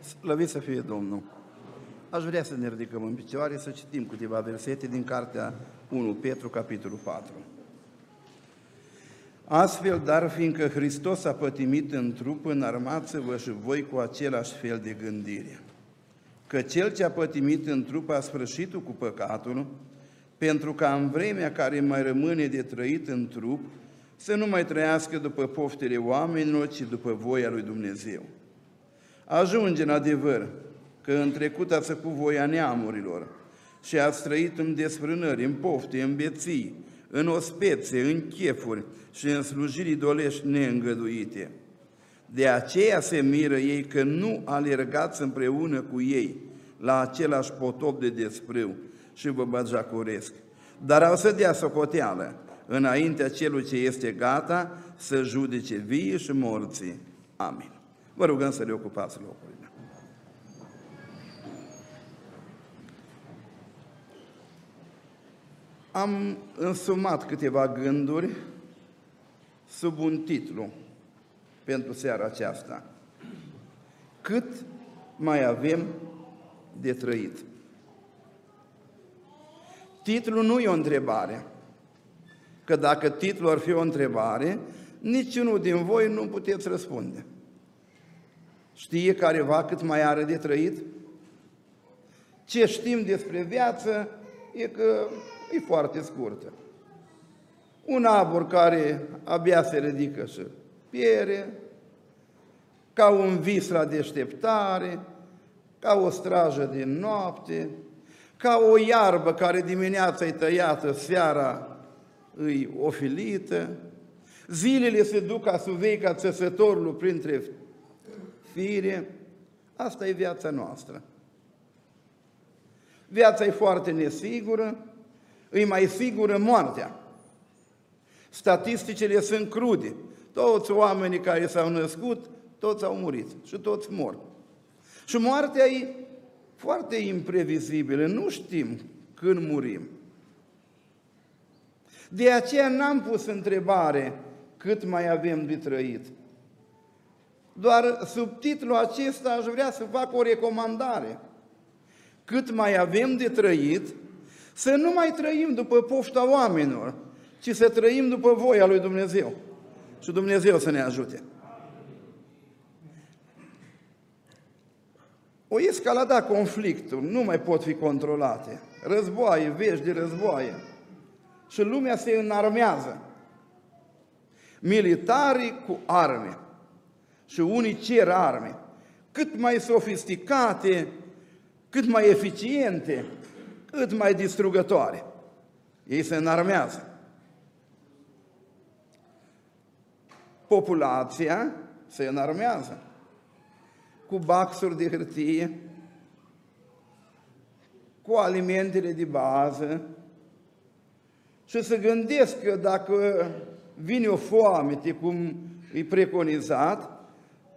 Slăvit să fie Domnul! Aș vrea să ne ridicăm în picioare să citim câteva versete din cartea 1 Petru, capitolul 4. Astfel, dar fiindcă Hristos a pătimit în trup, înarmați-vă și voi cu același fel de gândire. Că cel ce a pătimit în trup a sfârșit cu păcatul, pentru ca în vremea care mai rămâne de trăit în trup, să nu mai trăiască după poftele oamenilor, ci după voia lui Dumnezeu. Ajunge în adevăr că în trecut ați făcut voia neamurilor și ați trăit în desfrânări, în pofte, în beții, în ospețe, în chefuri și în slujiri dolești neîngăduite. De aceea se miră ei că nu alergați împreună cu ei la același potop de desprâu și vă băjacoresc. Dar au să dea socoteală înaintea celui ce este gata să judece vie și morții. Amin. Vă rugăm să le ocupați locurile. Am însumat câteva gânduri sub un titlu pentru seara aceasta. Cât mai avem de trăit? Titlul nu e o întrebare, că dacă titlul ar fi o întrebare, niciunul din voi nu puteți răspunde. Știe careva cât mai are de trăit? Ce știm despre viață e că e foarte scurtă. Un abur care abia se ridică și piere, ca un vis la deșteptare, ca o strajă din noapte, ca o iarbă care dimineața e tăiată, seara îi ofilită, zilele se duc ca suvei ca țăsătorul printre fire, asta e viața noastră. Viața e foarte nesigură, îi mai sigură moartea. Statisticile sunt crude. Toți oamenii care s-au născut, toți au murit și toți mor. Și moartea e foarte imprevizibilă, nu știm când murim. De aceea n-am pus întrebare cât mai avem de trăit. Doar sub titlul acesta aș vrea să fac o recomandare. Cât mai avem de trăit, să nu mai trăim după pofta oamenilor, ci să trăim după voia lui Dumnezeu. Și Dumnezeu să ne ajute. O escalada conflictul, nu mai pot fi controlate. Războaie, vești de războaie. Și lumea se înarmează. Militarii cu arme. Și unii cer arme. Cât mai sofisticate, cât mai eficiente, cât mai distrugătoare. Ei se înarmează. Populația se înarmează cu baxuri de hârtie, cu alimentele de bază și să gândesc că dacă vine o foamete, cum e preconizat,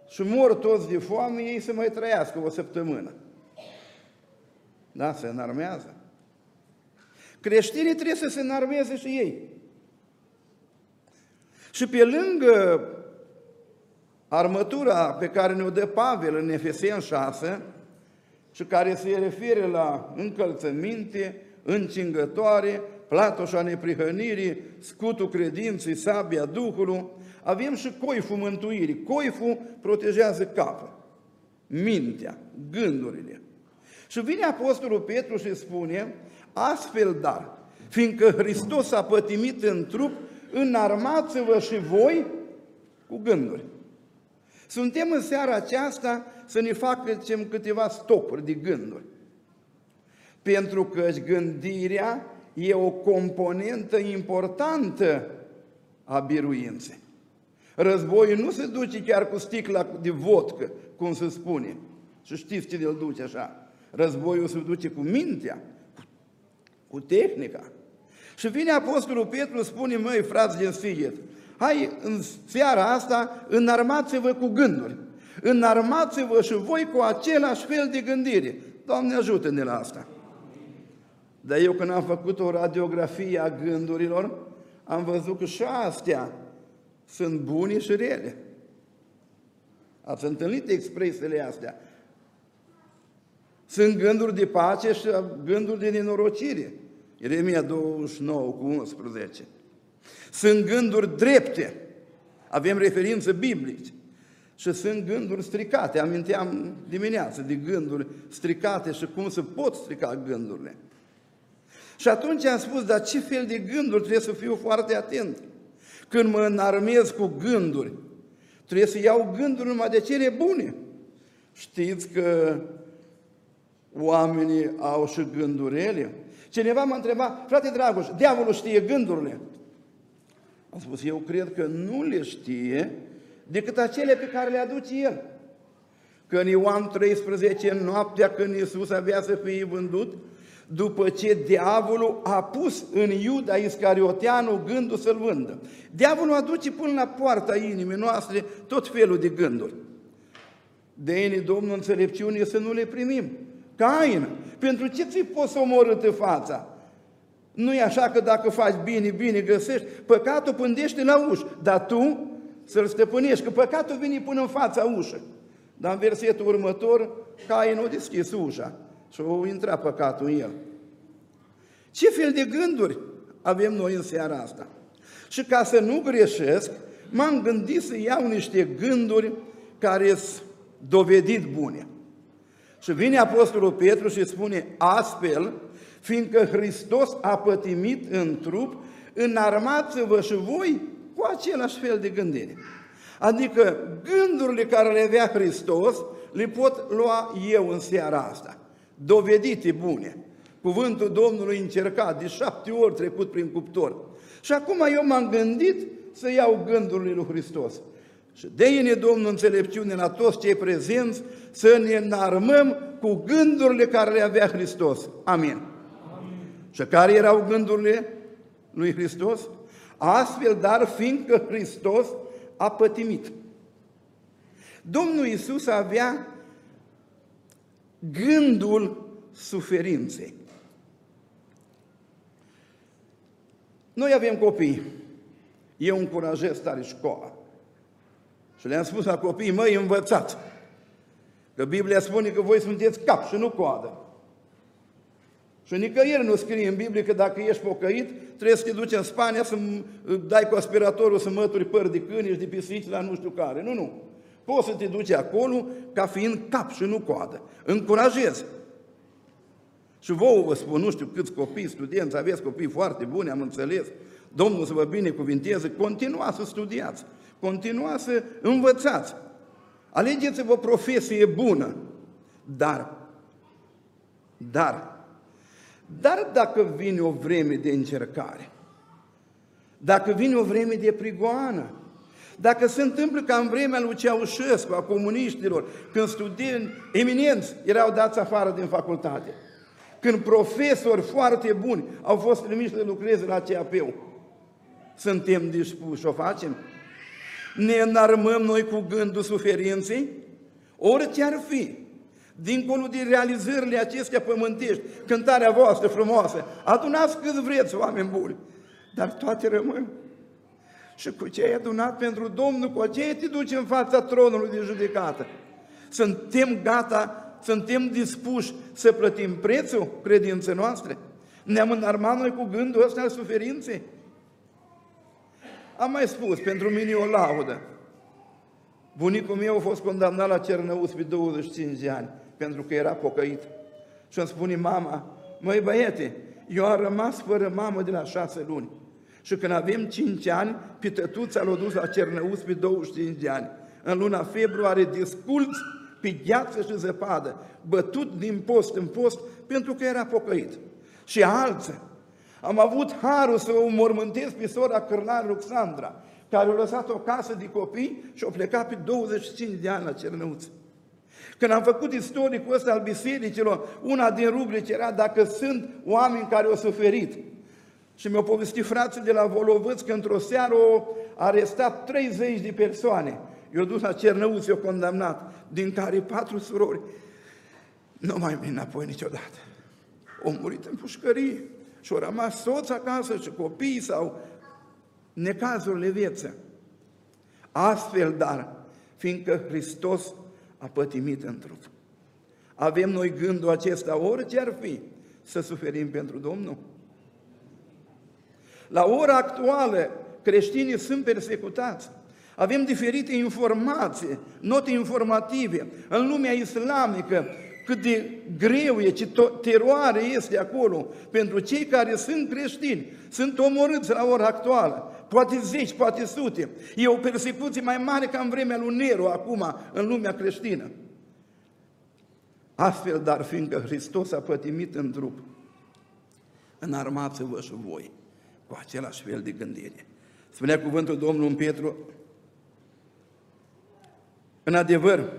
și mor toți de foame, ei să mai trăiască o săptămână. Da, se înarmează. Creștinii trebuie să se înarmeze și ei. Și pe lângă armătura pe care ne-o dă Pavel în Efesien 6 și care se referă la încălțăminte, încingătoare, platoșa neprihănirii, scutul credinței, sabia Duhului, avem și coiful mântuirii. Coiful protejează capul, mintea, gândurile. Și vine Apostolul Petru și spune, astfel dar, fiindcă Hristos a pătimit în trup, înarmați-vă și voi cu gânduri. Suntem în seara aceasta să ne facem câteva stopuri de gânduri. Pentru că gândirea e o componentă importantă a biruinței. Războiul nu se duce chiar cu sticla de vodcă, cum se spune. Și știți ce îl duce așa. Războiul se duce cu mintea, cu tehnica. Și vine Apostolul Petru, spune, măi, frați din Siget, hai în seara asta înarmați-vă cu gânduri. Înarmați-vă și voi cu același fel de gândire. Doamne ajută-ne la asta. Dar eu când am făcut o radiografie a gândurilor, am văzut că și astea sunt bune și rele. Ați întâlnit expresiile astea. Sunt gânduri de pace și gânduri de nenorocire. Ieremia 29 cu 11. Sunt gânduri drepte. Avem referințe biblice. Și sunt gânduri stricate. Aminteam dimineață de gânduri stricate și cum se pot strica gândurile. Și atunci am spus, dar ce fel de gânduri trebuie să fiu foarte atent? Când mă înarmez cu gânduri, trebuie să iau gânduri numai de cele bune. Știți că oamenii au și gândurile? Cineva m-a întrebat, frate Dragoș, diavolul știe gândurile? Am spus, eu cred că nu le știe decât acele pe care le aduce el. Că în Ioan 13, noaptea când Iisus avea să fie vândut, după ce diavolul a pus în Iuda Iscarioteanu gândul să-l vândă. Diavolul aduce până la poarta inimii noastre tot felul de gânduri. De ei, Domnul, înțelepciune să nu le primim. Cain, pentru ce ți-i poți omorâte fața? Nu e așa că dacă faci bine, bine găsești. Păcatul pândește la ușă, dar tu să-l stăpânești, că păcatul vine până în fața ușă. Dar în versetul următor, Cain a deschis ușa și a intrat păcatul în el. Ce fel de gânduri avem noi în seara asta? Și ca să nu greșesc, m-am gândit să iau niște gânduri care sunt dovedit bune. Și vine Apostolul Petru și spune astfel, fiindcă Hristos a pătimit în trup, înarmați-vă și voi cu același fel de gândire. Adică gândurile care le avea Hristos, le pot lua eu în seara asta. Dovedite bune. Cuvântul Domnului încercat, de șapte ori trecut prin cuptor. Și acum eu m-am gândit să iau gândurile lui Hristos. Și de Domnul înțelepciune la toți cei prezenți să ne înarmăm cu gândurile care le avea Hristos. Amin. Amin. Și care erau gândurile lui Hristos? Astfel, dar fiindcă Hristos a pătimit. Domnul Isus avea gândul suferinței. Noi avem copii. Eu încurajez tare școala. Și le-am spus la copii, măi, învățați. Că Biblia spune că voi sunteți cap și nu coadă. Și nicăieri nu scrie în Biblie că dacă ești pocăit, trebuie să te duci în Spania să dai cu aspiratorul să mături păr de câini și de pisici la nu știu care. Nu, nu. Poți să te duci acolo ca fiind cap și nu coadă. Încurajez. Și vouă vă spun, nu știu câți copii, studenți, aveți copii foarte buni, am înțeles. Domnul să vă binecuvinteze, continuați să studiați, continuați să învățați. Alegeți-vă profesie bună, dar, dar, dar dacă vine o vreme de încercare, dacă vine o vreme de prigoană, dacă se întâmplă ca în vremea lui Ceaușescu, a comuniștilor, când studenți eminenți erau dați afară din facultate, când profesori foarte buni au fost trimiși să lucreze la CAP-ul, suntem dispuși să o facem? Ne înarmăm noi cu gândul suferinței? Orice ar fi, dincolo de realizările acestea pământești, cântarea voastră frumoasă, adunați cât vreți, oameni buni, dar toate rămân. Și cu ce ai adunat pentru Domnul, cu ce te duci în fața tronului de judecată. Suntem gata, suntem dispuși să plătim prețul credinței noastre? Ne-am înarmat noi cu gândul ăsta al suferinței? Am mai spus, pentru mine e o laudă. Bunicul meu a fost condamnat la Cernăuț pe 25 de ani, pentru că era pocăit. Și îmi spune mama, măi băiete, eu am rămas fără mamă de la șase luni. Și când avem 5 ani, pe tătuța l-a dus la Cernăuț pe 25 de ani. În luna februarie disculți pe gheață și zăpadă, bătut din post în post, pentru că era pocăit. Și alții am avut harul să o mormântez pe sora Cărnar Ruxandra, care a lăsat o casă de copii și a plecat pe 25 de ani la Cernăuți. Când am făcut istoricul ăsta al bisericilor, una din rubrici era dacă sunt oameni care au suferit. Și mi-au povestit frații de la Volovăț că într-o seară au arestat 30 de persoane. Eu dus la Cernăuți, eu condamnat, din care patru surori nu mai vin înapoi niciodată. Au murit în pușcărie și au rămas soț acasă și copii sau necazurile vieții. Astfel, dar, fiindcă Hristos a pătimit în trup. Avem noi gândul acesta, orice ar fi, să suferim pentru Domnul? La ora actuală, creștinii sunt persecutați. Avem diferite informații, note informative. În lumea islamică, cât de greu e, ce teroare este acolo pentru cei care sunt creștini, sunt omorâți la ora actuală, poate zeci, poate sute. E o persecuție mai mare ca în vremea lui Nero acum în lumea creștină. Astfel, dar fiindcă Hristos a pătimit în trup, înarmați-vă și voi cu același fel de gândire. Spunea cuvântul Domnului în Petru, în adevăr,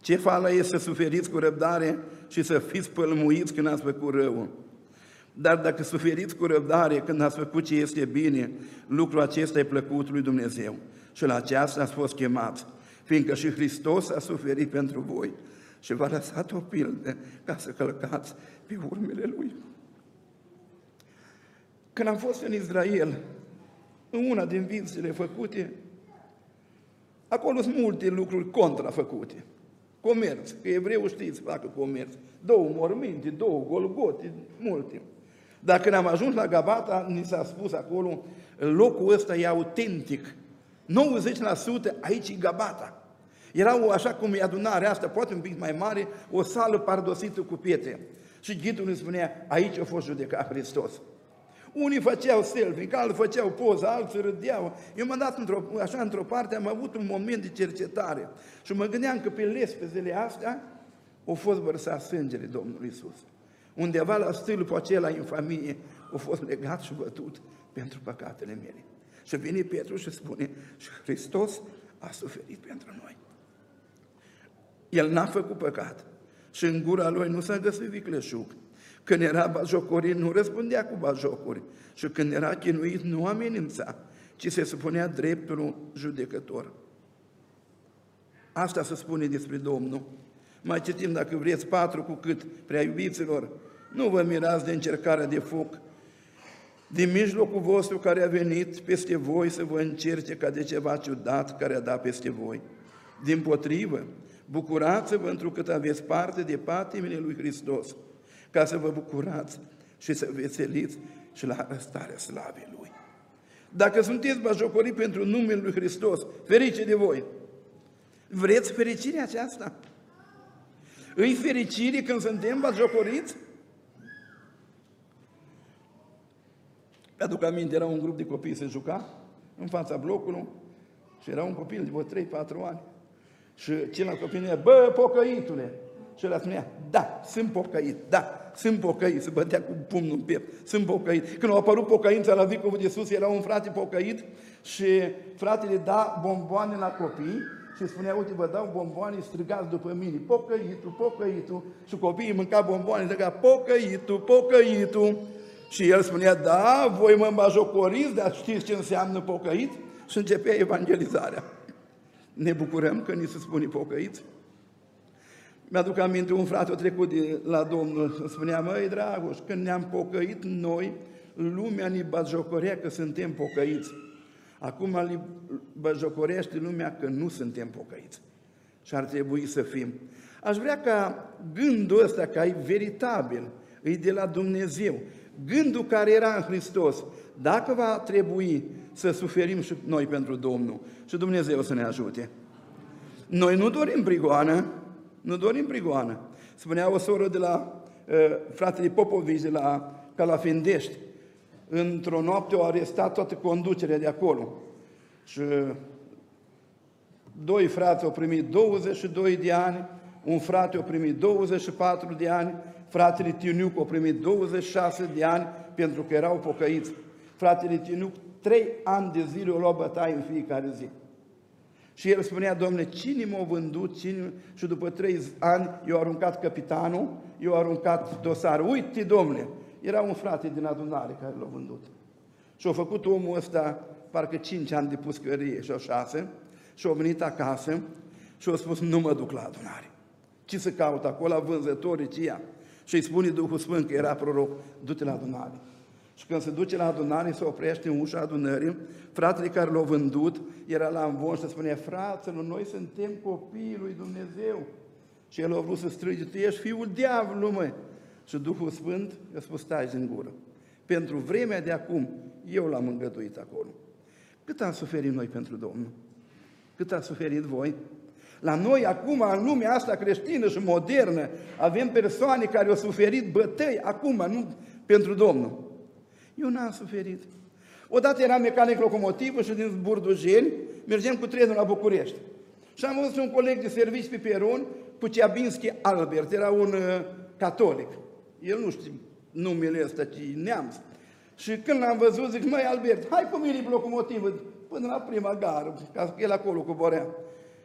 ce fală e să suferiți cu răbdare și să fiți pălmuiți când ați făcut rău. Dar dacă suferiți cu răbdare când ați făcut ce este bine, lucrul acesta e plăcut lui Dumnezeu. Și la aceasta ați fost chemați, fiindcă și Hristos a suferit pentru voi și v-a lăsat o pildă ca să călcați pe urmele Lui. Când am fost în Israel, în una din vizitele făcute, acolo sunt multe lucruri contrafăcute. Comerț, că evreu știți, facă comerț. Două morminte, două golgote, multe. Dar când am ajuns la Gabata, ni s-a spus acolo, locul ăsta e autentic. 90% aici e Gabata. Era o, așa cum e adunarea asta, poate un pic mai mare, o sală pardosită cu pietre. Și ghidul îmi spunea, aici a fost judecat Hristos. Unii făceau selfie, alții făceau poză, alții râdeau. Eu m-am dat într-o, așa într-o parte, am avut un moment de cercetare și mă gândeam că pe lespezele astea au fost vărsat sângele Domnului Isus. Undeva la stâlpul acela în familie a fost legat și bătut pentru păcatele mele. Și vine Petru și spune, și Hristos a suferit pentru noi. El n-a făcut păcat și în gura lui nu s-a găsit vicleșug. Când era bajocorit, nu răspundea cu bajocuri. Și când era chinuit, nu amenința, ci se supunea dreptul judecător. Asta se spune despre Domnul. Mai citim, dacă vreți, patru cu cât, prea iubiților, nu vă mirați de încercarea de foc, din mijlocul vostru care a venit peste voi să vă încerce ca de ceva ciudat care a dat peste voi. Din potrivă, bucurați-vă întrucât aveți parte de patimile lui Hristos, ca să vă bucurați și să veseliți și la arăstarea slavei Lui. Dacă sunteți bajocorii pentru numele Lui Hristos, ferice de voi! Vreți fericirea aceasta? Îi fericire când suntem bajocoriți? Mi-aduc aminte, era un grup de copii se juca în fața blocului și era un copil de vreo 3-4 ani. Și celălalt copil ne bă, pocăitule! Și el spunea, da, sunt pocăit, da, sunt pocăit, se bătea cu pumnul în piept, sunt pocăit. Când a apărut pocăința la Vicovul de Sus, era un frate pocăit și fratele da bomboane la copii și spunea, uite, vă dau bomboane, strigați după mine, pocăitul, pocăitul. Și copiii mânca bomboane, striga, pocăitul, pocăitul. Și el spunea, da, voi mă bajocoriți, dar știți ce înseamnă pocăit? Și începea evangelizarea. Ne bucurăm că ni se spune pocăiți. Mi-aduc aminte, un frate a trecut de la Domnul, spunea, măi, Dragoș, când ne-am pocăit noi, lumea ne bajocorea că suntem pocăiți. Acum ne bajocorește lumea că nu suntem pocăiți. Și ar trebui să fim. Aș vrea ca gândul ăsta, ca e veritabil, e de la Dumnezeu. Gândul care era în Hristos, dacă va trebui să suferim și noi pentru Domnul și Dumnezeu să ne ajute. Noi nu dorim prigoană, nu dorim prigoană. Spunea o soră de la uh, fratele Popovici de la Calafendești. Într-o noapte au arestat toată conducerea de acolo. Și doi frați au primit 22 de ani, un frate a primit 24 de ani, fratele Tiniuc a primit 26 de ani pentru că erau pocăiți. Fratele Tiniuc trei ani de zile o lua bătaie în fiecare zi. Și el spunea, domnule, cine m-a vândut? Cine? Și după trei ani eu aruncat capitanul, eu aruncat dosarul. Uite, domnule, era un frate din adunare care l-a vândut. Și a făcut omul ăsta parcă cinci ani de puscărie și o șase și a venit acasă și a spus, nu mă duc la adunare. Ce să caut acolo, la vânzătorii, ce ia? Și îi spune Duhul Sfânt că era proroc, du-te la adunare. Și când se duce la adunare, se oprește în ușa adunării, fratele care l-a vândut era la învon și spune, fraților, noi suntem copiii lui Dumnezeu. Și el a vrut să strige, tu ești fiul diavolului, măi. Și Duhul Sfânt i-a spus, stai din gură. Pentru vremea de acum, eu l-am îngăduit acolo. Cât am suferit noi pentru Domnul? Cât a suferit voi? La noi acum, în lumea asta creștină și modernă, avem persoane care au suferit bătăi acum, nu pentru Domnul. Eu n-am suferit. Odată eram mecanic locomotivă și din Burdujeni mergem cu trenul la București. Și am văzut un coleg de servici pe peron cu Ceabinski Albert, era un uh, catolic. El nu știu numele ăsta, ci neamț. Și când l-am văzut, zic, măi Albert, hai cu mine pe locomotivă până la prima gară, ca el acolo coborea.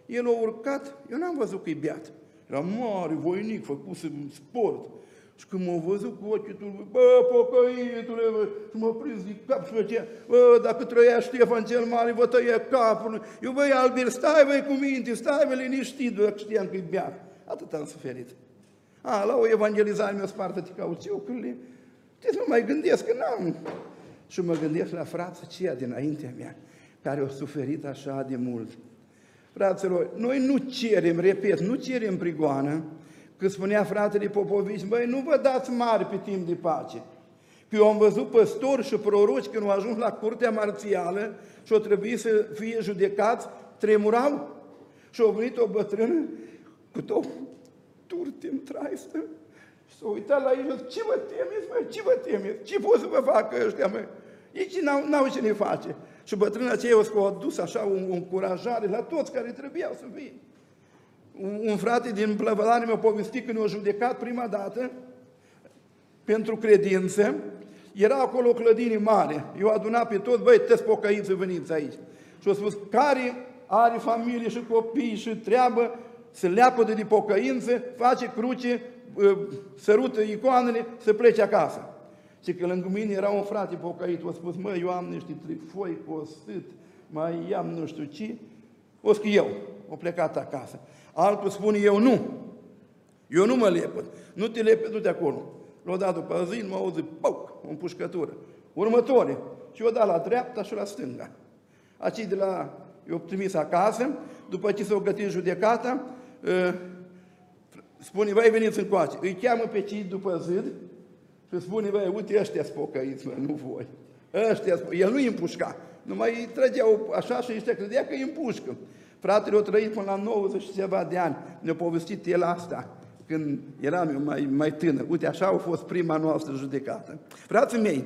El a urcat, eu n-am văzut că e beat. Era mare, voinic, făcuse sport. Și când m-a văzut cu ochii tu, bă, pocăitule, bă, și m-a prins din cap și făcea, bă, dacă trăia Ștefan cel Mare, vă tăia capul. Eu, băi, Albert, stai, băi, cu minte, stai, băi, liniștit, dacă știam că e beat. Atât am suferit. A, la o evangelizare mi-o spartă ticauțiucurile, știți, nu mai gândesc, că n-am. Și mă gândesc la frața aceea dinaintea mea, care au suferit așa de mult. Fraților, noi nu cerem, repet, nu cerem prigoană, că spunea fratele Popovici, băi, nu vă dați mari pe timp de pace. Că eu am văzut păstori și proroci când au ajuns la curtea marțială și au trebuit să fie judecați, tremurau. Și au venit o bătrână cu două turte în traistă și s-a uitat la el, ce vă temeți, mă, ce vă temeți, ce pot să vă facă ăștia, mă? Ei n-au, n-au ce ne face. Și bătrâna aceea o a dus așa o încurajare la toți care trebuiau să vină. Un, un frate din Plăvălani mi-a povestit când a judecat prima dată pentru credință, era acolo o clădire mare. Eu adunat pe toți, băi, te pocăiți, veniți aici. Și a spus, care are familie și copii și treabă, se leapă de pocăință, face cruce, sărută icoanele, să plece acasă. Și că lângă mine era un frate pocăit, o spus, mă, eu am niște trifoi costit, mai am nu știu ce, o că eu, o plecat acasă. Altul spune, eu nu, eu nu mă lepăt, nu te lepăt, du-te acolo. L-o dat după zi, mă auzi, pauc, o împușcătură. Următoare, și o dat la dreapta și la stânga. Acei de la, eu trimis acasă, după ce s-au gătit judecata, ă, spune, vai veniți încoace. Îi cheamă pe cei după zid, și spune, băi, uite, ăștia sunt pocăiți, mă, nu voi. Ăștia El nu îi împușca. Numai îi trăgeau așa și ăștia credea că îi împușcă. Fratele a trăit până la 90 și ceva de ani. Ne-a povestit el asta când eram eu mai, mai tânăr. Uite, așa a fost prima noastră judecată. Frații mei,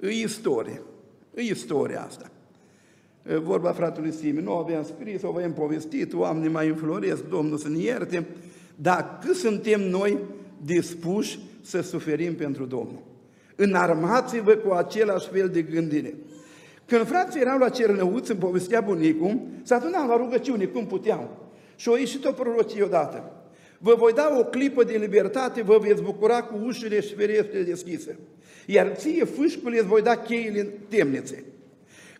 e istorie. E istoria asta. Vorba fratului Simi, nu aveam scris, o avem povestit, oamenii mai înfloresc, Domnul să ne ierte, dar cât suntem noi dispuși să suferim pentru Domnul. Înarmați-vă cu același fel de gândire. Când frații erau la Cernăuț, în povestea bunicul, se adunau la rugăciune cum puteau. Și au ieșit o prorocie odată. Vă voi da o clipă de libertate, vă veți bucura cu ușile și ferestrele deschise. Iar ție, fâșcule, îți voi da cheile în temnițe.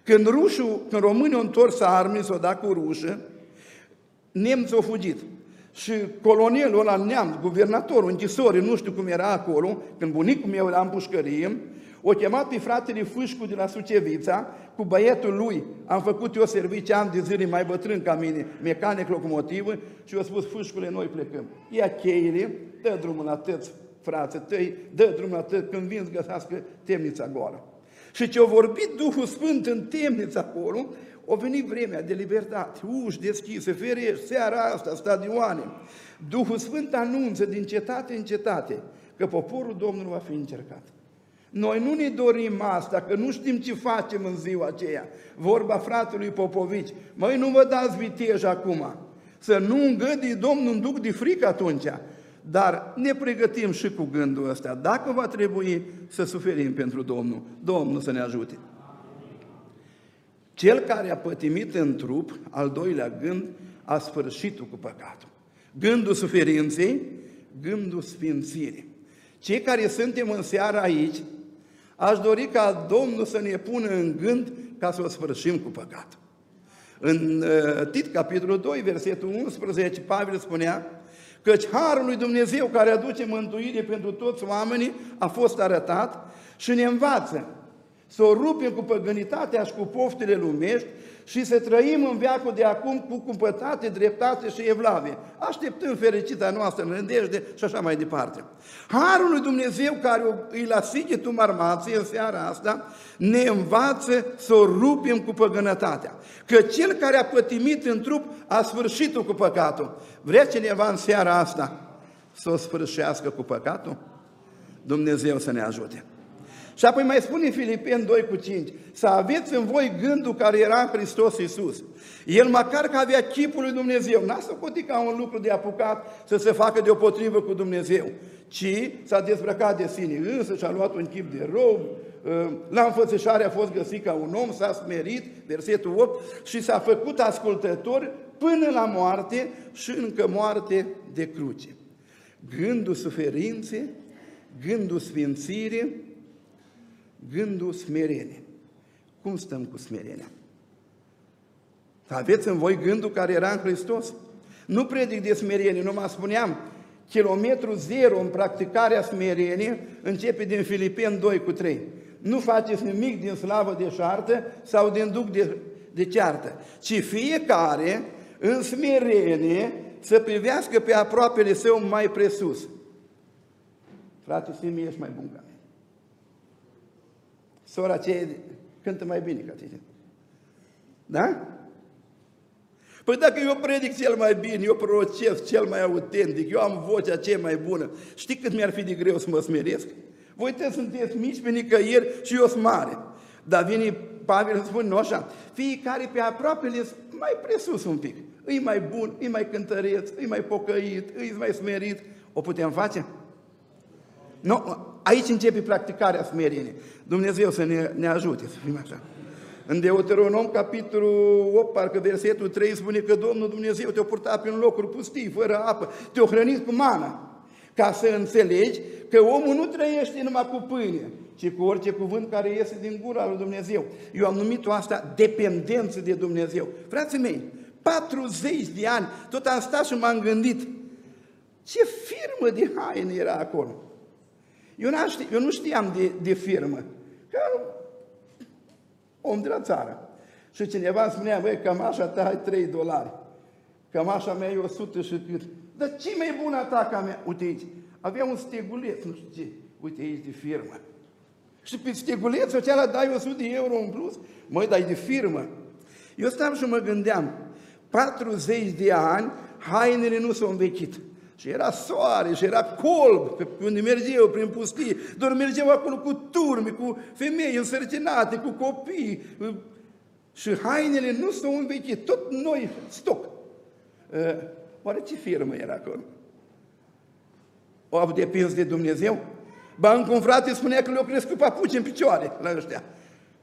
Când, rușul, când românii au întors armii, s-o dat cu rușă, nemții au fugit. Și colonelul ăla neamț, guvernatorul, închisorii, nu știu cum era acolo, când bunicul meu era în pușcărie, o chemat pe fratele Fâșcu de la Sucevița, cu băietul lui, am făcut eu servicii ani de zile mai bătrân ca mine, mecanic locomotivă, și eu spus, Fâșcule, noi plecăm. Ia cheile, dă drumul la tăți, frață tăi, dă drumul la tăți, când vin să găsească temnița goală. Și ce-a vorbit Duhul Sfânt în temnița acolo, a venit vremea de libertate, uși deschise, ferești, seara asta, stadioane. Duhul Sfânt anunță din cetate în cetate că poporul Domnului va fi încercat. Noi nu ne dorim asta, că nu știm ce facem în ziua aceea. Vorba fratelui Popovici, măi, nu vă dați vitej acum, să nu îngădii Domnul un duc de frică atunci, dar ne pregătim și cu gândul ăsta, dacă va trebui să suferim pentru Domnul. Domnul să ne ajute. Cel care a pătimit în trup, al doilea gând, a sfârșit cu păcatul. Gândul suferinței, gândul sfințirii. Cei care suntem în seara aici, aș dori ca Domnul să ne pună în gând ca să o sfârșim cu păcatul. În uh, Tit, capitolul 2, versetul 11, Pavel spunea căci Harul lui Dumnezeu care aduce mântuire pentru toți oamenii a fost arătat și ne învață să o rupem cu păgânitatea și cu poftele lumești și să trăim în veacul de acum cu cumpătate, dreptate și evlavie, așteptând fericita noastră în nădejde și așa mai departe. Harul lui Dumnezeu care îi la tu marmație în seara asta ne învață să o rupem cu păgânătatea. Că cel care a pătimit în trup a sfârșit cu păcatul. Vrea cineva în seara asta să o sfârșească cu păcatul? Dumnezeu să ne ajute. Și apoi mai spune Filipeni 2 cu 5, să aveți în voi gândul care era în Hristos Iisus. El măcar că avea chipul lui Dumnezeu, n-a socotit ca un lucru de apucat să se facă deopotrivă cu Dumnezeu, ci s-a dezbrăcat de sine însă și-a luat un chip de rob, ă, la înfățișare a fost găsit ca un om, s-a smerit, versetul 8, și s-a făcut ascultător până la moarte și încă moarte de cruce. Gândul suferințe, gândul sfințire, gândul smerenie. Cum stăm cu smerenia? Aveți în voi gândul care era în Hristos? Nu predic de smerenie, nu mă spuneam, kilometru zero în practicarea smerenie începe din Filipeni 2 cu 3. Nu faceți nimic din slavă de șartă sau din duc de, de ceartă, ci fiecare în smerenie să privească pe aproapele său mai presus. Frate, Simi, ești mai bun ca mine. Sora aceea cântă mai bine ca tine. Da? Păi dacă eu predic cel mai bine, eu prorocesc cel mai autentic, eu am vocea cea mai bună, știi cât mi-ar fi de greu să mă smeresc? Voi te sunteți mici pe nicăieri și eu sunt mare. Dar vine Pavel și spune, nu așa, fiecare pe aproape mai presus un pic. Îi mai bun, îi mai cântăreț, îi mai pocăit, îi mai smerit. O putem face? Nu, aici începe practicarea smerenie. Dumnezeu să ne, ne ajute să fim așa. În Deuteronom, capitolul 8, parcă versetul 3, spune că Domnul Dumnezeu te-a purtat prin locuri pustii, fără apă, te-a hrănit cu mana, ca să înțelegi că omul nu trăiește numai cu pâine, ci cu orice cuvânt care iese din gura lui Dumnezeu. Eu am numit-o asta dependență de Dumnezeu. Frații mei, 40 de ani, tot am stat și m-am gândit, ce firmă de haine era acolo? Eu, ști, eu nu știam de, de firmă, că om de la țară. Și cineva îmi spunea, băi, cămașa ta ai 3 dolari, cămașa mea e 100 și cât. Dar ce mai bună ta ca mea? Uite aici, avea un steguleț, nu știu ce, uite aici de firmă. Și pe stegulețul acela dai 100 de euro în plus? Măi, dai de firmă. Eu stăm și mă gândeam, 40 de ani, hainele nu s-au învechit. Și era soare, și era colb, pe unde mergeau prin pustie. Doar mergeau acolo cu turme, cu femei însărcinate, cu copii. Și hainele nu s-au învechit, tot noi, stoc. Oare ce firmă era acolo? O au depins de Dumnezeu? Ba, încă un frate spunea că le-au crescut papuci în picioare la ăștia.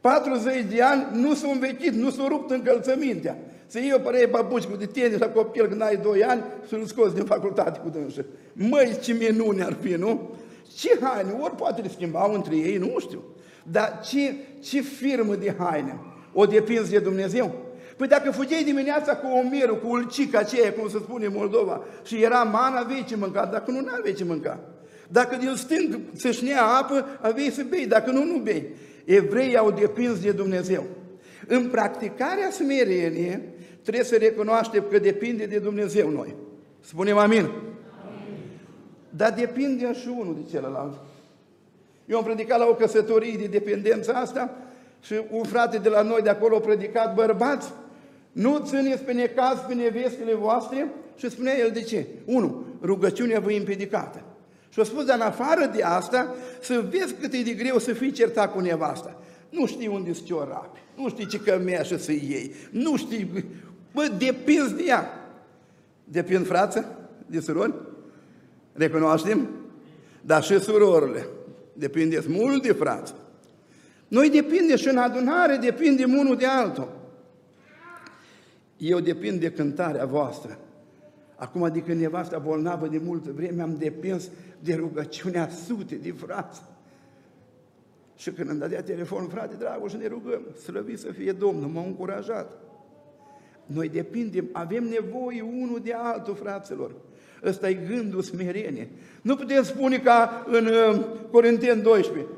40 de ani nu s-au învechit, nu s-au rupt încălțămintea. Să iei o părere babuci cu de tenis la copil când ai 2 ani și îl scoți din facultate cu dânsă. Măi, ce minune ar fi, nu? Ce haine? Ori poate le schimbau între ei, nu știu. Dar ce, ce firmă de haine? O depinzi de Dumnezeu? Păi dacă fugeai dimineața cu omerul, cu ulcica aceea, cum se spune în Moldova, și era mana, aveai ce mânca, dacă nu, nu aveai ce mânca. Dacă din stâng să-și apă, aveai să bei, dacă nu, nu bei. Evreii au depins de Dumnezeu. În practicarea smerenie, trebuie să recunoaștem că depinde de Dumnezeu noi. Spunem amin. amin. Dar depinde și unul de celălalt. Eu am predicat la o căsătorie de dependență asta și un frate de la noi de acolo a predicat, bărbați, nu țineți pe necaz pe nevestele voastre și spunea el de ce. Unu, rugăciunea vă impedicată. Și a spus, dar în afară de asta, să vezi cât e de greu să fii certat cu nevasta. Nu știi unde sunt ciorapi, nu știi ce cămeașă să iei, nu știi, bă, depinzi de ea. Depind frață de surori? Recunoaștem? Dar și surorile. Depindeți mult de frață. Noi depinde și în adunare, depindem unul de altul. Eu depind de cântarea voastră. Acum, adică nevasta bolnavă de multă vreme, am depins de rugăciunea sute de frați. Și când îmi dădea telefon, frate dragul, și ne rugăm, slăvit să fie Domnul, m-a încurajat. Noi depindem, avem nevoie unul de altul, fraților. Ăsta e gândul smerenie. Nu putem spune ca în uh, Corinteni 12,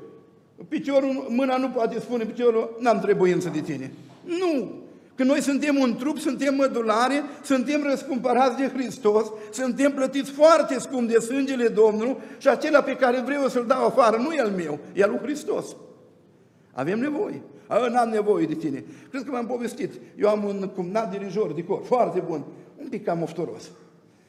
piciorul, mâna nu poate spune piciorul, n-am trebuință de tine. Nu! Că noi suntem un trup, suntem mădulare, suntem răscumpărați de Hristos, suntem plătiți foarte scump de sângele Domnului și acela pe care vreau să-l dau afară, nu e al meu, e al lui Hristos. Avem nevoie. N-am nevoie de tine. Cred că m-am povestit. Eu am un cumnat dirijor de cor, foarte bun, un pic cam oftoros.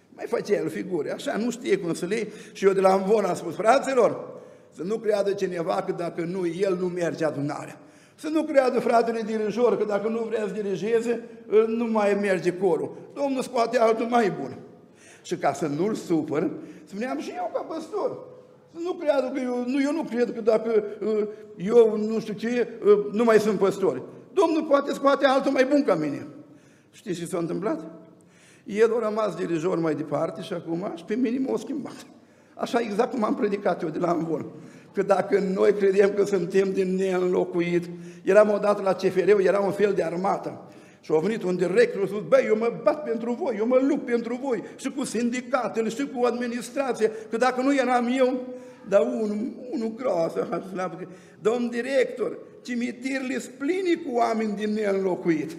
Mai face el figuri, așa, nu știe cum să le iei. Și eu de la Amvon am spus, fraților, să nu creadă cineva că dacă nu, el nu merge adunarea. Să nu creadă fratele dirijor că dacă nu vrea să dirigeze, nu mai merge corul. Domnul scoate altul mai bun. Și ca să nu-l supăr, spuneam și eu ca păstor. Să nu creadă că eu nu, eu nu cred că dacă uh, eu nu știu ce, uh, nu mai sunt păstori. Domnul poate scoate altul mai bun ca mine. Știți ce s-a întâmplat? El a rămas dirijor mai departe și acum și pe mine m-a schimbat. Așa exact cum am predicat eu de la Amvon că dacă noi credem că suntem din neînlocuit, eram odată la CFR, era un fel de armată. Și a venit un director și a spus, băi, eu mă bat pentru voi, eu mă lupt pentru voi, și cu sindicatele, și cu administrația, că dacă nu eram eu, dar unul, unul groasă, domn director, cimitirile spline cu oameni din neînlocuit.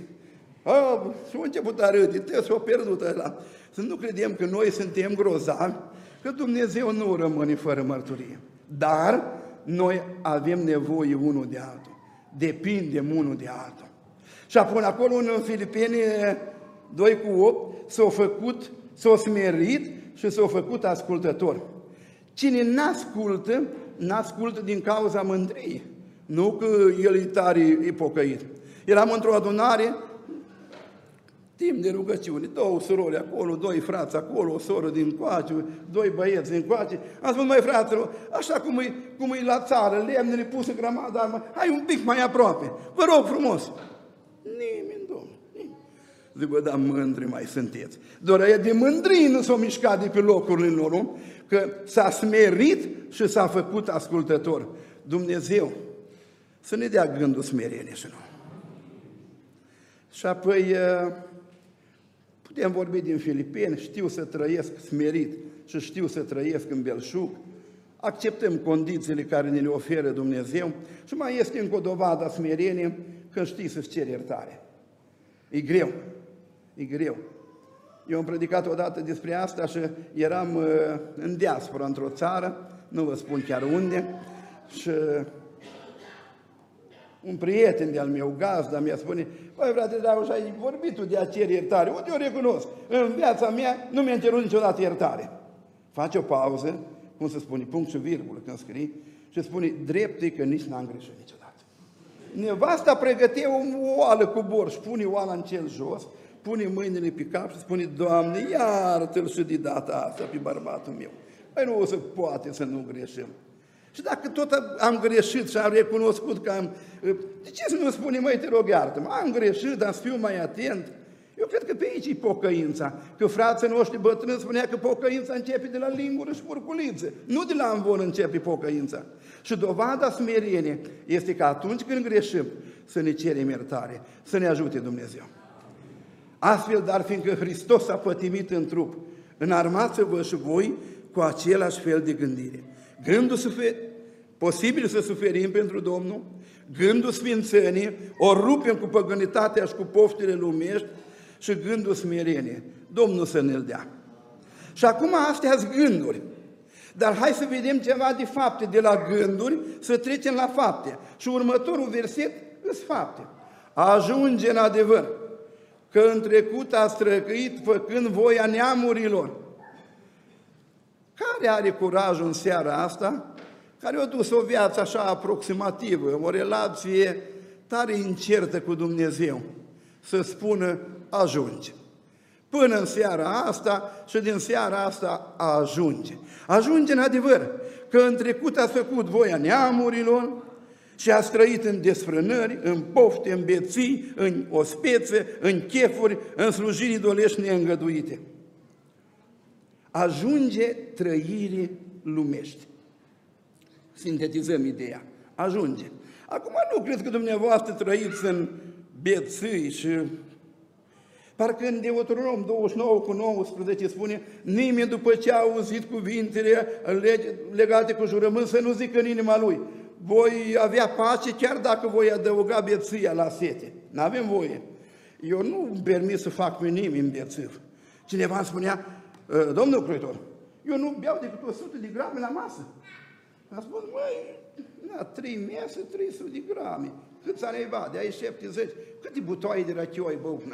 Oh, și a început a râde, te s-a pierdut ăla. Să nu credem că noi suntem grozavi, că Dumnezeu nu rămâne fără mărturie. Dar noi avem nevoie unul de altul. Depindem unul de altul. Și apoi acolo în Filipeni 2 cu 8 s-au făcut, s-au smerit și s-au făcut ascultători. Cine n-ascultă, n-ascultă din cauza mândriei. Nu că el e tare ipocăit. Eram într-o adunare Timp de rugăciune, două surori acolo, doi frați acolo, o soră din coace, doi băieți din coace. Am spus, mai fraților, așa cum e, cum e la țară, lemnele puse grămadă, hai un pic mai aproape, vă rog frumos. Nimeni, domnule, nimeni. Zic, bă, dar mândri mai sunteți. Doar aia de mândrii nu s-au mișcat de pe locurile lor, că s-a smerit și s-a făcut ascultător. Dumnezeu să ne dea gândul smerenie și nu. Și apoi Putem vorbi din Filipeni, știu să trăiesc smerit și știu să trăiesc în belșug, acceptăm condițiile care ne le oferă Dumnezeu și mai este încă o dovadă a smerenie când știi să-ți ceri iertare. E greu, e greu. Eu am predicat odată despre asta și eram uh, în diaspora într-o țară, nu vă spun chiar unde, și un prieten de-al meu, gazda, mi-a spune, Păi, frate Dragoș, ai vorbit tu de a cere iertare. Unde eu recunosc? În viața mea nu mi-a cerut niciodată iertare. Face o pauză, cum se spune, punct și virgulă când scrii, și spune, drept că nici n-am greșit niciodată. Nevasta pregătea o oală cu borș, pune oala în cel jos, pune mâinile pe cap și spune, Doamne, iartă-l și de data asta pe bărbatul meu. Păi nu o să poate să nu greșim. Și dacă tot am greșit și am recunoscut că am... De ce să nu spune, măi, te rog, iartă-mă, am greșit, dar să fiu mai atent. Eu cred că pe aici e pocăința. Că frații noștri bătrâni spunea că pocăința începe de la lingură și purculiță. Nu de la învon începe pocăința. Și dovada smerenie este că atunci când greșim, să ne cerem iertare, să ne ajute Dumnezeu. Astfel, dar fiindcă Hristos a pătimit în trup, înarmați-vă și voi cu același fel de gândire. Gândul sufer, posibil să suferim pentru Domnul, gândul sfințenie, o rupem cu păgânitatea și cu poftele lumești și gândul smerenie. Domnul să ne-l dea. Și acum astea sunt gânduri. Dar hai să vedem ceva de fapte, de la gânduri să trecem la fapte. Și următorul verset sunt fapte. Ajunge în adevăr că în trecut a străcăit făcând voia neamurilor care are curajul în seara asta, care a dus o viață așa aproximativă, o relație tare incertă cu Dumnezeu, să spună ajunge. Până în seara asta și din seara asta ajunge. Ajunge în adevăr că în trecut a făcut voia neamurilor și a trăit în desfrânări, în pofte, în beții, în ospețe, în chefuri, în slujiri dolești neîngăduite ajunge trăirii lumești. Sintetizăm ideea. Ajunge. Acum nu cred că dumneavoastră trăiți în bețâi și Parcă în Deuteronom 29 cu 19 spune, nimeni după ce a auzit cuvintele legate cu jurământ să nu zică în inima lui, voi avea pace chiar dacă voi adăuga beția la sete. Nu avem voie. Eu nu îmi permit să fac pe nimeni bețiv. Cineva îmi spunea, "Ă, domnul Croitor, eu nu beau decât 100 de grame la masă. Am spus, măi, na, 3 mese, 300 de grame. Cât s-a neva? De aici 70. Câte butoaie de rachiu ai băut, n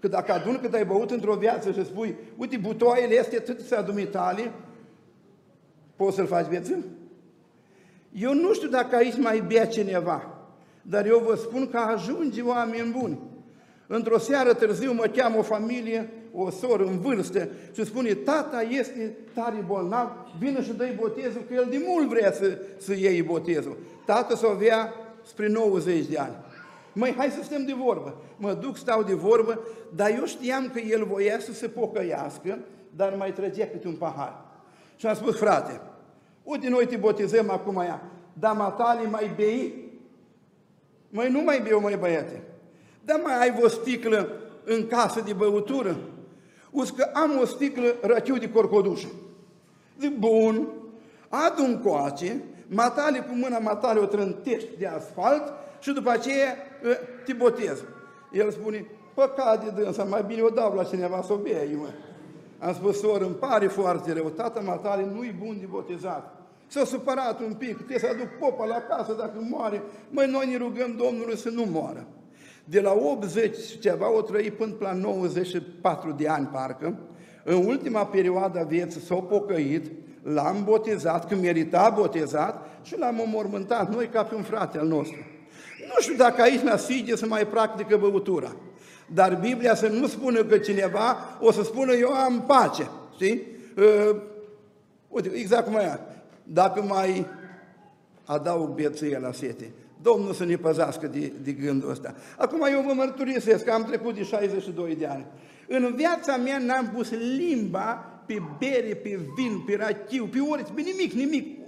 Că dacă adun cât ai băut într-o viață și spui, uite, butoaiele este atât să dumitale, poți să-l faci vieță? Eu nu știu dacă aici mai bea cineva, dar eu vă spun că ajunge oameni buni. Într-o seară târziu mă cheamă o familie, o soră în vârstă și spune, tata este tare bolnav, vină și dă botezul, că el de mult vrea să, să iei botezul. Tata s-o avea spre 90 de ani. Măi, hai să stăm de vorbă. Mă duc, stau de vorbă, dar eu știam că el voia să se pocăiască, dar mai trăgea câte un pahar. Și am spus, frate, uite, noi te botezăm acum aia, dar matale mai bei? Măi, nu mai beau, mai băiate. Dar mai ai o sticlă în casă de băutură? Uzi că am o sticlă rachiu de corcodușă. Zic, bun, adu un coace, matale cu mâna matale o trântești de asfalt și după aceea ă, te botez. El spune, păcat de dânsa, mai bine o dau la cineva să o bei, mă. Am spus, soră, îmi pare foarte rău, tata matale nu-i bun de botezat. S-a supărat un pic, trebuie să aduc popa la casă dacă moare. Măi, noi ne rugăm Domnului să nu moară. De la 80 ceva o trăi până la 94 de ani, parcă. În ultima perioadă a vieții s-a pocăit, l-am botezat, când merita botezat și l-am omormântat noi ca pe un frate al nostru. Nu știu dacă aici la Sige să mai practică băutura, dar Biblia să nu spună că cineva o să spună eu am pace, știi? Uh, uite, exact cum aia. Dacă mai adaug bețâie la sete, Domnul să ne păzească de, de gândul ăsta. Acum eu vă mărturisesc că am trecut de 62 de ani. În viața mea n-am pus limba pe bere, pe vin, pe rachiu, pe orice, pe nimic, nimic.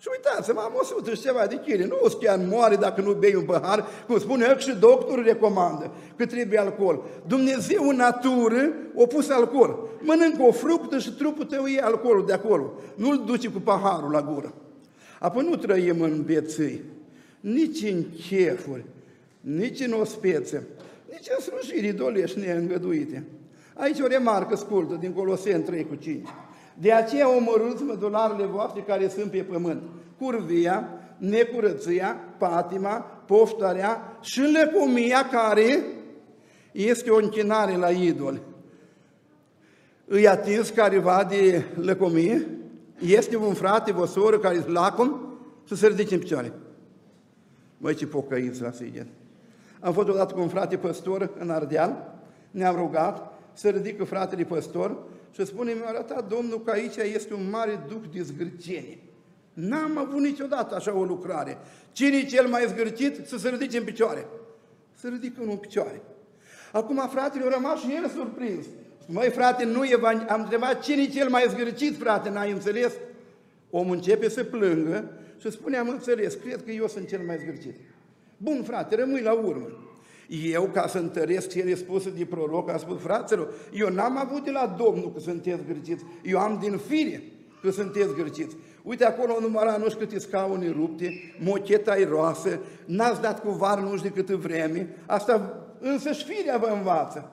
Și uitați-mă, am 100 și ceva de chile. Nu o chiar moare dacă nu bei un pahar, cum spune el și doctorul recomandă că trebuie alcool. Dumnezeu în natură a pus alcool. Mănâncă o fructă și trupul tău e alcoolul de acolo. Nu-l duci cu paharul la gură. Apoi nu trăim în bețâi nici în chefuri, nici în ospețe, nici în slujiri dolești neîngăduite. Aici o remarcă scurtă din Coloseni 3 cu 5. De aceea omorâți mădularele voastre care sunt pe pământ, curvia, necurăția, patima, poftarea și lăcomia care este o închinare la idol. Îi atins careva de lăcomie? Este un frate, o soră care e lacom? Să se ridice în picioare. Măi, ce pocăiți la Sighet. Am fost odată cu un frate păstor în Ardeal, ne-am rugat să ridică fratele păstor și spune, mi-a arătat Domnul că aici este un mare duc de zgârcenie. N-am avut niciodată așa o lucrare. Cine e cel mai zgârcit să se ridice în picioare? Să ridică unul în picioare. Acum fratele a rămas și el surprins. Măi frate, nu e am întrebat cine e cel mai zgârcit, frate, n-ai înțeles? Omul începe să plângă și spune, am înțeles, cred că eu sunt cel mai zgârcit. Bun, frate, rămâi la urmă. Eu, ca să întăresc cele spuse de proroc, am spus, fraților, eu n-am avut de la Domnul că sunteți zgârciți, eu am din fire că sunteți zgârciți. Uite acolo număra nu știu câte scaune rupte, mocheta e roasă, n-ați dat cu var nu știu de câtă vreme, asta însă și firea vă învață.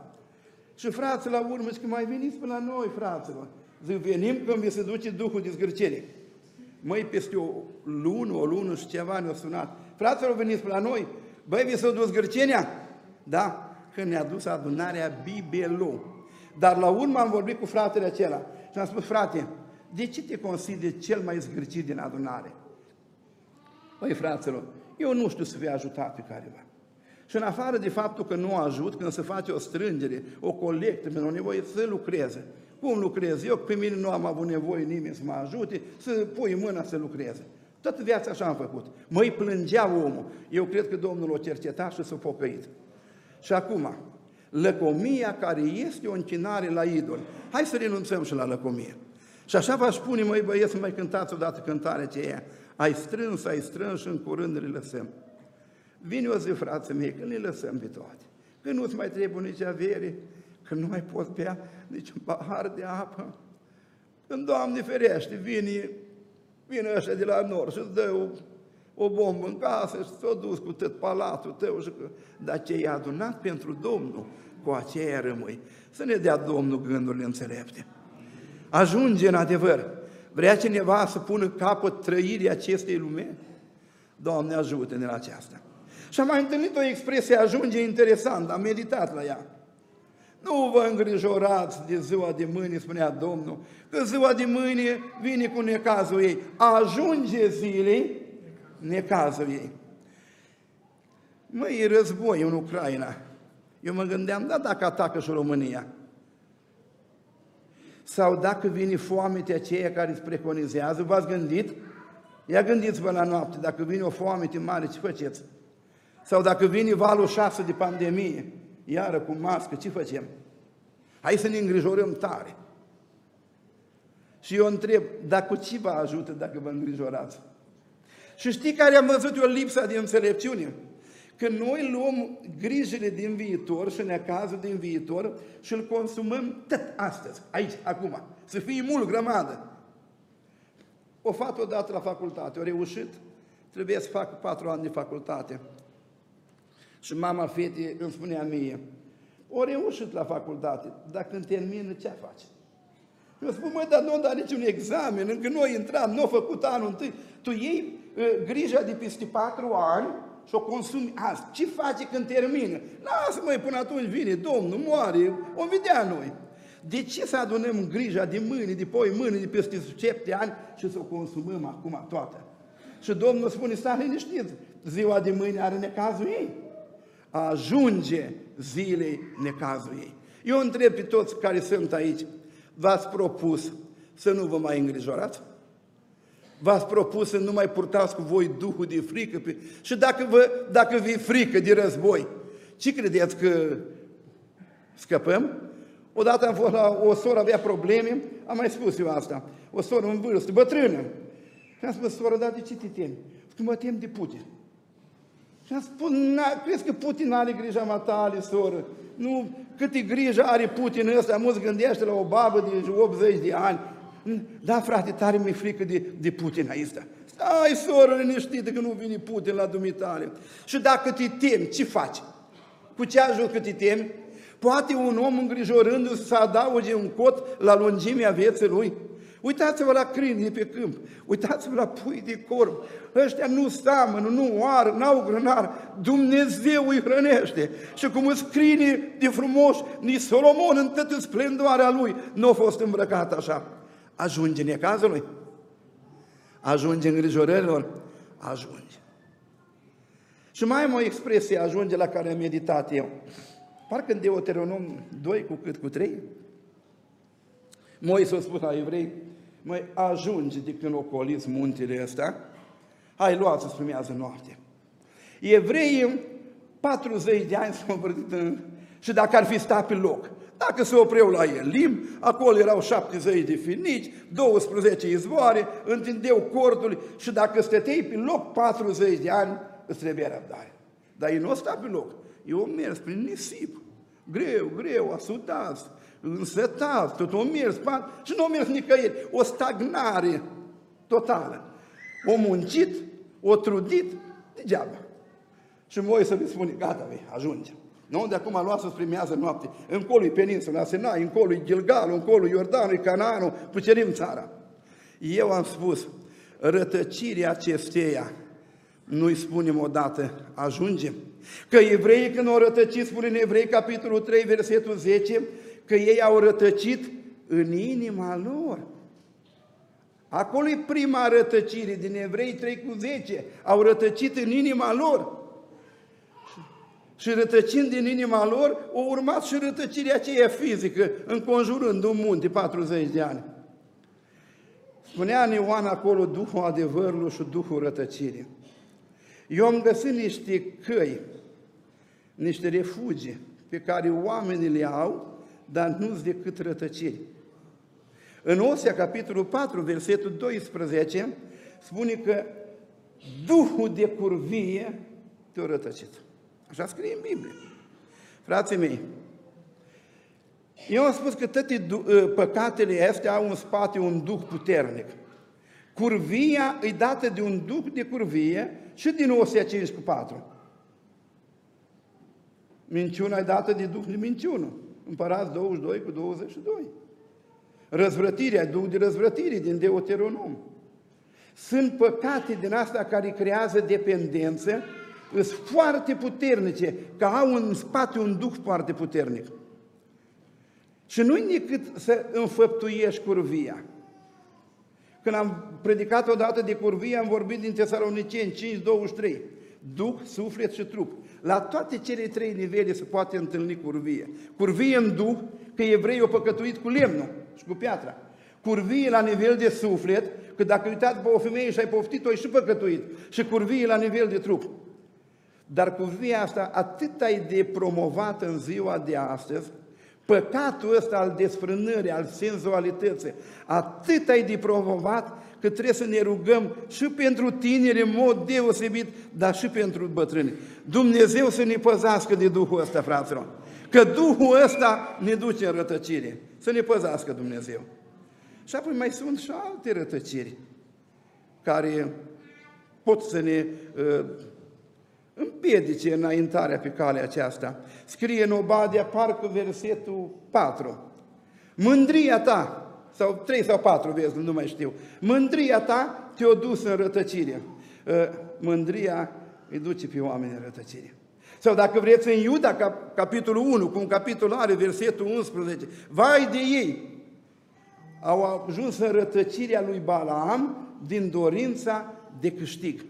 Și frații la urmă, și că mai veniți până la noi, fraților. Zic, venim când vi se duce Duhul de zgârcire. Măi, peste o lună, o lună și ceva ne-a sunat. Fraților, veniți la noi. Băi, vi s-a dus gârcenia? Da, că ne-a dus adunarea Bibelu. Dar la urmă am vorbit cu fratele acela și am spus, frate, de ce te consideri cel mai zgârcit din adunare? Băi, fraților, eu nu știu să fie ajutat pe careva. Și în afară de faptul că nu ajut, când se face o strângere, o colectă, pentru o nevoie să lucreze. Cum lucrez eu? Pe mine nu am avut nevoie nimeni să mă ajute, să pui mâna să lucreze. Toată viața așa am făcut. Măi plângea omul. Eu cred că Domnul o cercetat și s-a pocăit. Și acum, lăcomia care este o închinare la idol. Hai să renunțăm și la lăcomie. Și așa v-aș spune, măi băieți, să mai cântați odată cântarea aceea. Ai strâns, ai strâns și în curând le lăsăm. Vine o zi, frații mei, când le lăsăm pe toate. Când nu-ți mai trebuie nici avere, că nu mai pot bea nici un pahar de apă. Când, Doamne ferește, vine, vine ăștia de la nord și îți dă o bombă în casă și s-a dus cu tot palatul tău și că... Dar ce i-a adunat pentru Domnul, cu aceea rămâi. Să ne dea Domnul gândurile înțelepte. Ajunge în adevăr. Vrea cineva să pună capăt trăirii acestei lume? Doamne ajută-ne la aceasta. Și am mai întâlnit o expresie, ajunge interesant, am meditat la ea. Nu vă îngrijorați de ziua de mâine, spunea Domnul, că ziua de mâine vine cu necazul ei. Ajunge zilei necazul ei. Măi, e război în Ucraina. Eu mă gândeam, da, dacă atacă și România. Sau dacă vine foamete aceea care îți preconizează, v-ați gândit? Ia gândiți-vă la noapte, dacă vine o foamete mare, ce faceți? Sau dacă vine valul șase de pandemie, iară cu mască, ce facem? Hai să ne îngrijorăm tare. Și eu întreb, dar cu ce vă ajută dacă vă îngrijorați? Și știi care am văzut eu lipsa de înțelepciune? Că noi luăm grijile din viitor și necazul din viitor și îl consumăm tot astăzi, aici, acum. Să fie mult grămadă. O fată odată la facultate, o reușit, trebuie să fac patru ani de facultate. Și mama fetei îmi spunea mie, o reușit la facultate, dar când termină, ce faci? Eu spun, mă, dar nu da niciun examen, încă nu intram, nu a făcut anul întâi. Tu iei uh, grija de peste patru ani și o consumi azi. Ce faci când termină? Lasă, măi, până atunci vine Domnul, moare, o vedea noi. De ce să adunăm grija de mâine, de poi mâine, de peste șapte ani și să o consumăm acum toată? Și Domnul spune, stai liniștit, ziua de mâine are necazul ei. Ajunge zilei necazul ei. Eu întreb pe toți care sunt aici, v-ați propus să nu vă mai îngrijorați? V-ați propus să nu mai purtați cu voi duhul de frică? Pe... Și dacă, vă, dacă vi frică de război, ce credeți că scăpăm? Odată am fost la o soră, avea probleme, am mai spus eu asta, o soră în vârstă, bătrână. Și am spus, soră, dar de ce te temi? Că mă tem de Putin. Și am spus, crezi că Putin are grija matale, soră? Nu, câte grijă are Putin ăsta, mulți gândește la o babă de 80 de ani. Da, frate, tare mi-e frică de, de Putin aici. Stai, soră, liniștită că nu vine Putin la dumitale. Și dacă te temi, ce faci? Cu ce ajuns că te temi? Poate un om îngrijorându-se să adauge un cot la lungimea vieții lui? Uitați-vă la câinii pe câmp, uitați-vă la pui de corp. Ăștia nu seamănă, nu oară, n-au grănar. Dumnezeu îi hrănește. Și cum îți câinii de frumos, nici Solomon în toată splendoarea lui nu a fost îmbrăcat așa. Ajunge necazul lui? Ajunge îngrijorărilor? Ajunge. Și mai am o expresie, ajunge la care am meditat eu. Parcă în Deuteronom 2 cu cât cu 3, Moise a spus la evrei, măi, ajunge de când ocoliți muntele ăsta, hai luați-ți primează noapte. Evreii 40 de ani s-au învârtit în... și dacă ar fi stat pe loc, dacă se opreau la Elim, acolo erau 70 de finici, 12 izvoare, întindeau cortul și dacă stăteai pe loc 40 de ani, îți trebuie răbdare. Dar ei nu au stat pe loc. Eu am mers prin nisip, greu, greu, asutați, însetat, tot o mers, și nu o mers nicăieri. O stagnare totală. O muncit, o trudit, degeaba. Și să mi spune, gata, vei, ajunge. Nu? De acum luați să primează noapte. Încolo e peninsula Sinai, încolo e Gilgalul, încolo e Iordanul, e Canaanul, cucerim țara. Eu am spus, rătăcirea acesteia, nu-i spunem odată, ajungem. Că evreii când au rătăcit, spune în Evrei, capitolul 3, versetul 10, că ei au rătăcit în inima lor. Acolo e prima rătăcire din Evrei 3 cu 10. Au rătăcit în inima lor. Și rătăcind din inima lor, o urmat și rătăcirea aceea fizică, înconjurând un munte 40 de ani. Spunea în Ioan acolo Duhul adevărului și Duhul rătăcirii. Eu am găsit niște căi, niște refugii pe care oamenii le au dar nu-s decât rătăciri. În Osea, capitolul 4, versetul 12, spune că Duhul de curvie te-a rătăcit. Așa scrie în Biblie. Frații mei, eu am spus că toate ă, păcatele astea au în spate un duh puternic. Curvia îi dată de un duc de curvie și din Osea 5 cu 4. Minciuna e dată de duc de minciună. Împărați 22 cu 22. Răzvrătirea, duc de răzvrătire din Deuteronom. Sunt păcate din asta care creează dependență, sunt foarte puternice, că au în spate un duh foarte puternic. Și nu-i decât să înfăptuiești curvia. Când am predicat odată de curvie, am vorbit din Tesaloniceni 5.23. Duh, suflet și trup. La toate cele trei nivele se poate întâlni curvie. Curvie în Duh, că evreii au păcătuit cu lemnul și cu piatra. Curvie la nivel de suflet, că dacă uitați pe o femeie și ai poftit-o, ai și păcătuit. Și curvie la nivel de trup. Dar curvia asta atât ai de promovat în ziua de astăzi, Păcatul ăsta al desfrânării, al senzualității, atât ai de promovat că trebuie să ne rugăm și pentru tineri în mod deosebit, dar și pentru bătrâni. Dumnezeu să ne păzească de Duhul ăsta, fraților. Că Duhul ăsta ne duce în rătăcire. Să ne păzească Dumnezeu. Și apoi mai sunt și alte rătăciri care pot să ne uh, împiedice înaintarea pe calea aceasta. Scrie în Obadia, parcă versetul 4. Mândria ta, sau 3 sau 4 vezi, nu mai știu, mândria ta te-a dus în rătăcire. Ă, mândria îi duce pe oameni în rătăcire. Sau dacă vreți în Iuda, capitolul 1, cum capitolul are versetul 11, vai de ei, au ajuns în rătăcirea lui Balaam din dorința de câștig.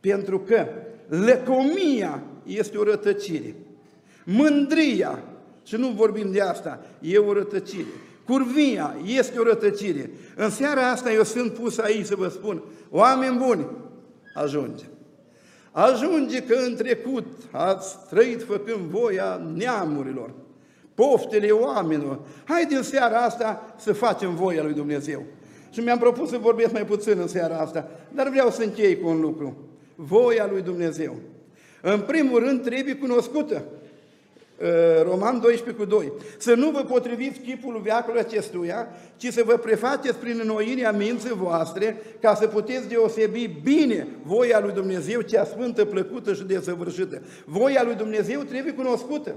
Pentru că lăcomia este o rătăcire. Mândria, și nu vorbim de asta, e o rătăcire. Curvia este o rătăcire. În seara asta eu sunt pus aici să vă spun, oameni buni, ajunge. Ajunge că în trecut ați trăit făcând voia neamurilor, poftele oamenilor. Haide în seara asta să facem voia lui Dumnezeu. Și mi-am propus să vorbesc mai puțin în seara asta, dar vreau să închei cu un lucru. Voia lui Dumnezeu. În primul rând trebuie cunoscută. Uh, Roman 12 cu 2. Să nu vă potriviți chipul veacului acestuia, ci să vă prefaceți prin înnoirea minții voastre, ca să puteți deosebi bine voia lui Dumnezeu, cea sfântă, plăcută și desăvârșită. Voia lui Dumnezeu trebuie cunoscută.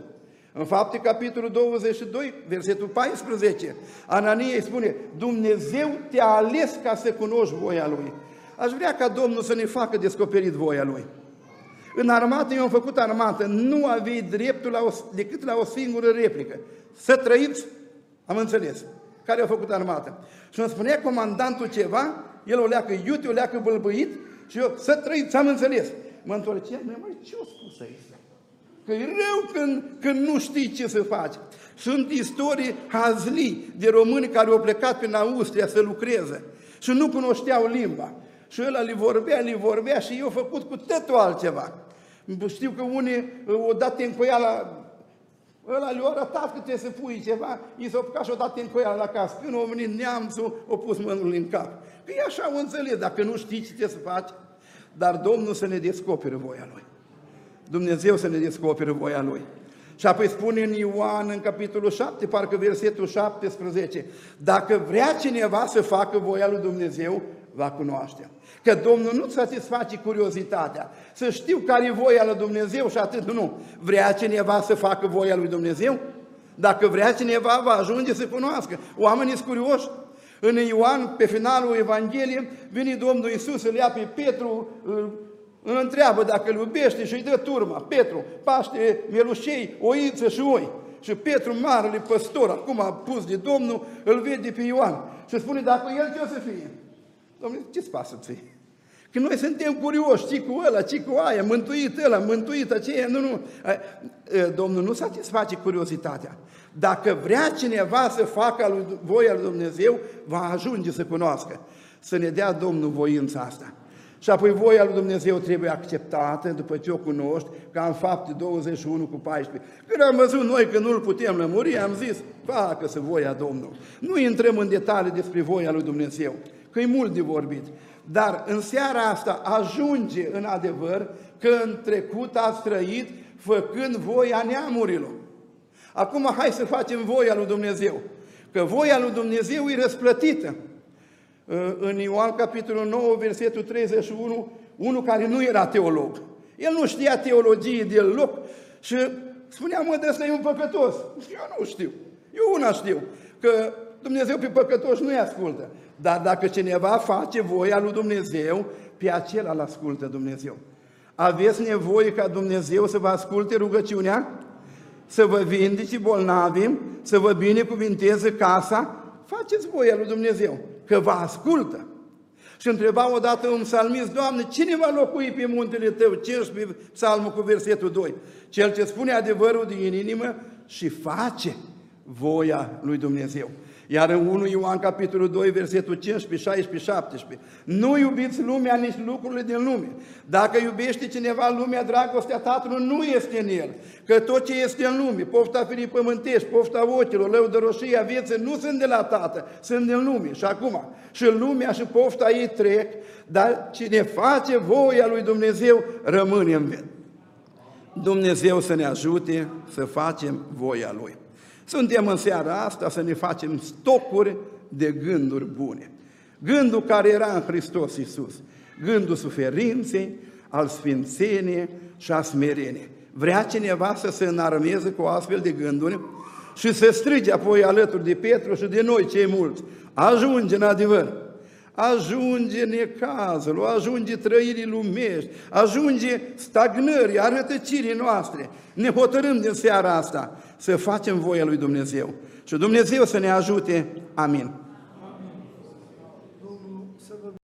În fapte, capitolul 22, versetul 14, Anania îi spune, Dumnezeu te-a ales ca să cunoști voia Lui. Aș vrea ca Domnul să ne facă descoperit voia Lui. În armată, eu am făcut armată, nu aveai dreptul la o, decât la o singură replică. Să trăiți, am înțeles, care a făcut armată. Și îmi spunea comandantul ceva, el o leacă iute, o leacă bălbăit și eu, să trăiți, am înțeles. Mă întorceam, mai ce o spus aici? Că e rău când, când nu știi ce să faci. Sunt istorii hazli de români care au plecat prin Austria să lucreze și nu cunoșteau limba și ăla li vorbea, li vorbea și eu făcut cu totul altceva. Știu că unii uh, o dat în coiala, ăla le-a arătat că trebuie să pui ceva, i s-a apucat și o dat în coiala la casă. Când a venit neamțul, o pus mânul în cap. Că e așa o înțeles, dacă nu știi ce trebuie să faci, dar Domnul să ne descopere voia Lui. Dumnezeu să ne descopere voia Lui. Și apoi spune în Ioan, în capitolul 7, parcă versetul 17, dacă vrea cineva să facă voia lui Dumnezeu, va cunoaște. Că Domnul nu satisface curiozitatea, să știu care e voia lui Dumnezeu și atât, nu. Vrea cineva să facă voia lui Dumnezeu? Dacă vrea cineva, va ajunge să cunoască. Oamenii sunt curioși. În Ioan, pe finalul Evangheliei, vine Domnul Iisus, îl ia pe Petru, îl întreabă dacă îl iubește și îi dă turma. Petru paște melușei, oiță și oi. Și Petru, marele păstor, acum a pus de Domnul, îl vede pe Ioan și spune, dacă el ce o să fie? Domnule, ce-ți pasă ție? Că noi suntem curioși, ci cu ăla, ci cu aia, mântuit ăla, mântuit aceea, nu, nu. Domnul nu satisface curiozitatea. Dacă vrea cineva să facă lui, voia lui Dumnezeu, va ajunge să cunoască. Să ne dea Domnul voința asta. Și apoi voia lui Dumnezeu trebuie acceptată după ce o cunoști, ca în fapte 21 cu 14. Când am văzut noi că nu-L putem lămuri, am zis, facă-să voia Domnului. Nu intrăm în detalii despre voia lui Dumnezeu că e mult de vorbit. Dar în seara asta ajunge în adevăr că în trecut ați trăit făcând voia neamurilor. Acum hai să facem voia lui Dumnezeu. Că voia lui Dumnezeu e răsplătită. uh, în Ioan capitolul 9, versetul 31, unul care nu era teolog. El nu știa teologie deloc și spunea, mă, de ăsta e un păcătos. Eu nu știu. Eu una știu, că Dumnezeu pe păcătoși nu-i ascultă. Dar dacă cineva face voia lui Dumnezeu, pe acela îl ascultă Dumnezeu. Aveți nevoie ca Dumnezeu să vă asculte rugăciunea? Să vă vindece bolnavii? Să vă binecuvinteze casa? Faceți voia lui Dumnezeu, că vă ascultă. Și întreba odată un psalmist, Doamne, cine va locui pe muntele Tău? 15 psalmul cu versetul 2. Cel ce spune adevărul din inimă și face voia lui Dumnezeu. Iar în 1 Ioan capitolul 2, versetul 15, 16, 17, nu iubiți lumea, nici lucrurile din lume. Dacă iubește cineva lumea, dragostea Tatălui nu este în el. Că tot ce este în lume, pofta firii pământești, pofta ochilor, lăudăroșia vieții, nu sunt de la Tată, sunt din lume. Și acum, și lumea și pofta ei trec, dar cine face voia lui Dumnezeu, rămâne în viață. Dumnezeu să ne ajute să facem voia Lui. Suntem în seara asta să ne facem stocuri de gânduri bune. Gândul care era în Hristos Iisus, gândul suferinței, al sfințeniei și a smereniei. Vrea cineva să se înarmeze cu astfel de gânduri și să strige apoi alături de Petru și de noi cei mulți. Ajunge în adevăr ajunge necazul, ajunge trăirii lumești, ajunge stagnării, arătăcirii noastre. Ne hotărâm din seara asta să facem voia lui Dumnezeu. Și Dumnezeu să ne ajute. Amin.